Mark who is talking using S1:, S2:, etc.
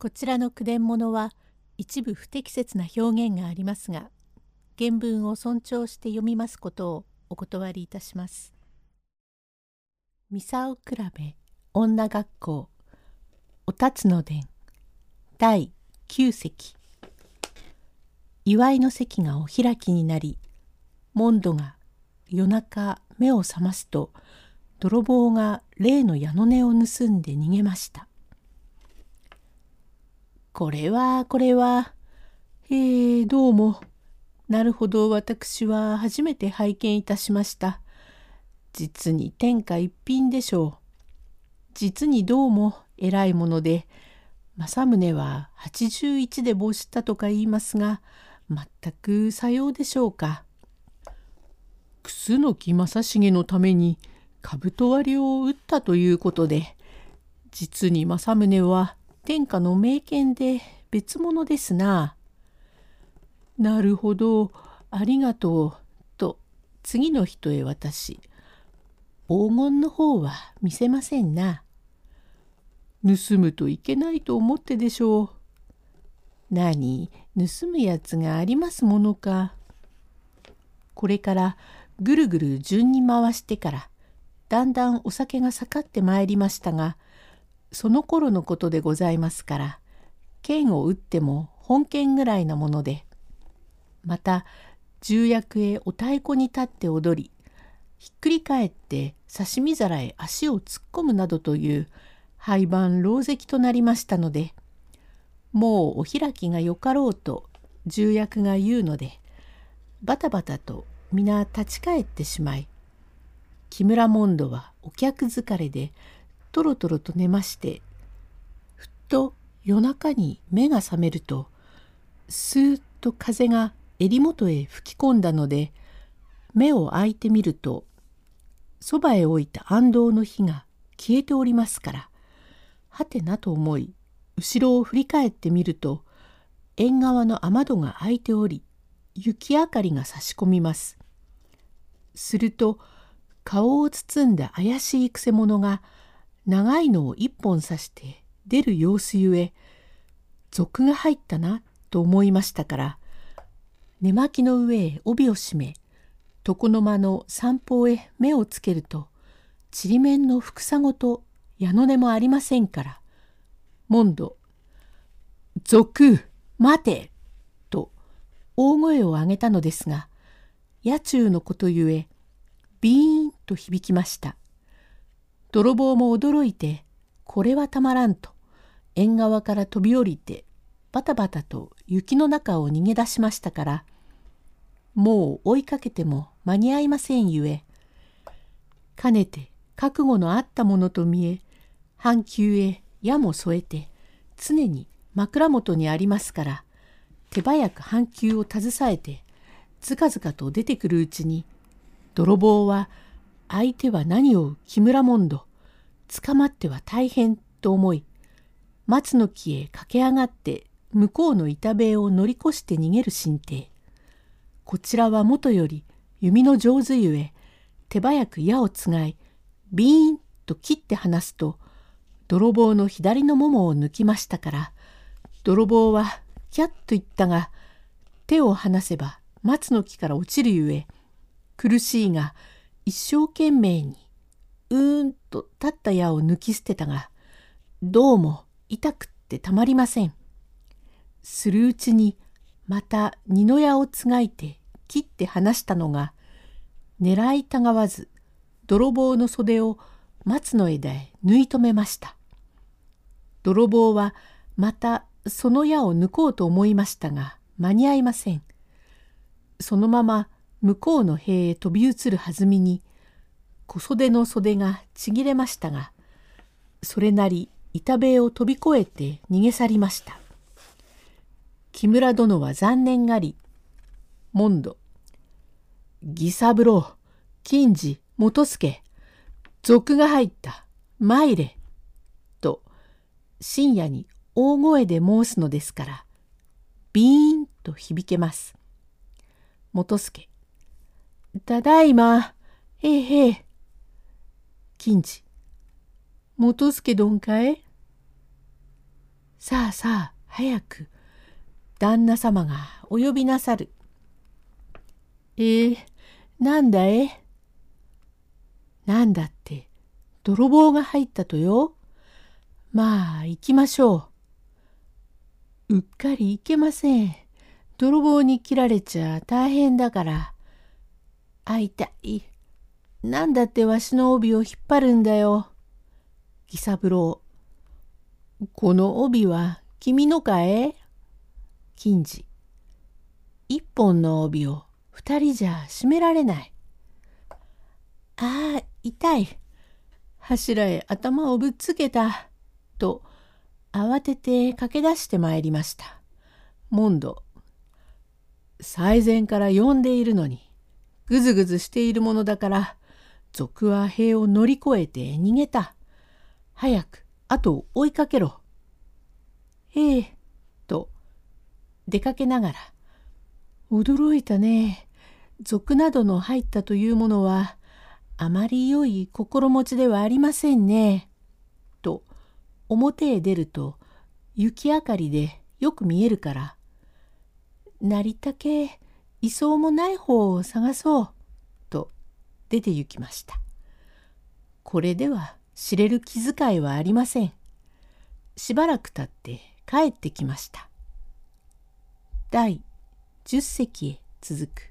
S1: こちらの句伝物は一部不適切な表現がありますが原文を尊重して読みますことをお断りいたします。ミサオ比べ女学校おたつの伝第9席祝いの席がお開きになりモンドが夜中目を覚ますと泥棒が例の矢の音を盗んで逃げました。これはこれは。えー、どうも。なるほど私は初めて拝見いたしました。実に天下一品でしょう。実にどうも偉いもので、政宗は81で没したとか言いますが、全くさようでしょうか。楠木正成のために兜割りを打ったということで、実に政宗は天下の名犬で別物ですな。なるほど、ありがとう。と次の人へ渡し、黄金の方は見せませんな。盗むといけないと思ってでしょう。何、盗むやつがありますものか。これからぐるぐる順に回してから、だんだんお酒が盛ってまいりましたが、その頃のことでございますから剣を打っても本剣ぐらいなものでまた重役へお太鼓に立って踊りひっくり返って刺身皿へ足を突っ込むなどという廃盤狼藉となりましたのでもうお開きがよかろうと重役が言うのでバタバタと皆立ち返ってしまい木村モンドはお客疲れでとろとろと寝ましてふっと夜中に目が覚めるとスーッと風が襟元へ吹き込んだので目を開いてみるとそばへ置いた暗道の火が消えておりますからはてなと思い後ろを振り返ってみると縁側の雨戸が開いており雪明かりが差し込みます。すると顔を包んだ怪しいくせ者が長いのを一本刺して出る様子ゆえ賊が入ったなと思いましたから寝巻きの上へ帯を締め床の間の散歩へ目をつけるとちりめんのふくさごと矢の音もありませんからモンド「賊待て!」と大声を上げたのですが野中のことゆえビーンと響きました。泥棒も驚いてこれはたまらんと縁側から飛び降りてバタバタと雪の中を逃げ出しましたからもう追いかけても間に合いませんゆえかねて覚悟のあったものと見え半球へ矢も添えて常に枕元にありますから手早く半球を携えてずかずかと出てくるうちに泥棒は相手は何を木村モンド捕まっては大変と思い松の木へ駆け上がって向こうの板塀を乗り越して逃げる神帝こちらはもとより弓の上手ゆえ手早く矢をつがいビーンと切って離すと泥棒の左のももを抜きましたから泥棒はキャッと言ったが手を離せば松の木から落ちるゆえ苦しいが一生懸命にうーんと立った矢を抜き捨てたがどうも痛くってたまりません。するうちにまた二の矢をつがいて切って離したのが狙いたがわず泥棒の袖を松の枝へ縫い留めました。泥棒はまたその矢を抜こうと思いましたが間に合いません。そのまま向こうの塀へ飛び移る弾みに小袖の袖がちぎれましたがそれなり板塀を飛び越えて逃げ去りました。木村殿は残念がり「モンド義三郎金次元助賊が入った参れ」と深夜に大声で申すのですからビーンと響けます。元助ただいま。へいへい。金次。元助どんかえさあさあ早く旦那様がお呼びなさる。えー、なんだえなんだって泥棒が入ったとよ。まあ行きましょう。うっかり行けません。泥棒に切られちゃ大変だから。あいたい。なんだってわしの帯を引っ張るんだよ。喜三郎。この帯は君のかえ？金次。一本の帯を二人じゃ締められない。ああ、痛い。柱へ頭をぶっつけた。と、慌てて駆け出してまいりました。モンド。最前から呼んでいるのに、ぐずぐずしているものだから、賊は塀を乗り越えて逃げた。早く後を追いかけろ。ええ、と出かけながら、驚いたね。賊などの入ったというものは、あまり良い心持ちではありませんね。と表へ出ると雪明かりでよく見えるから、なりたけいそうもない方を探そう。と出て行きました。これでは知れる気遣いはありません。しばらく経って帰ってきました。第十席へ続く。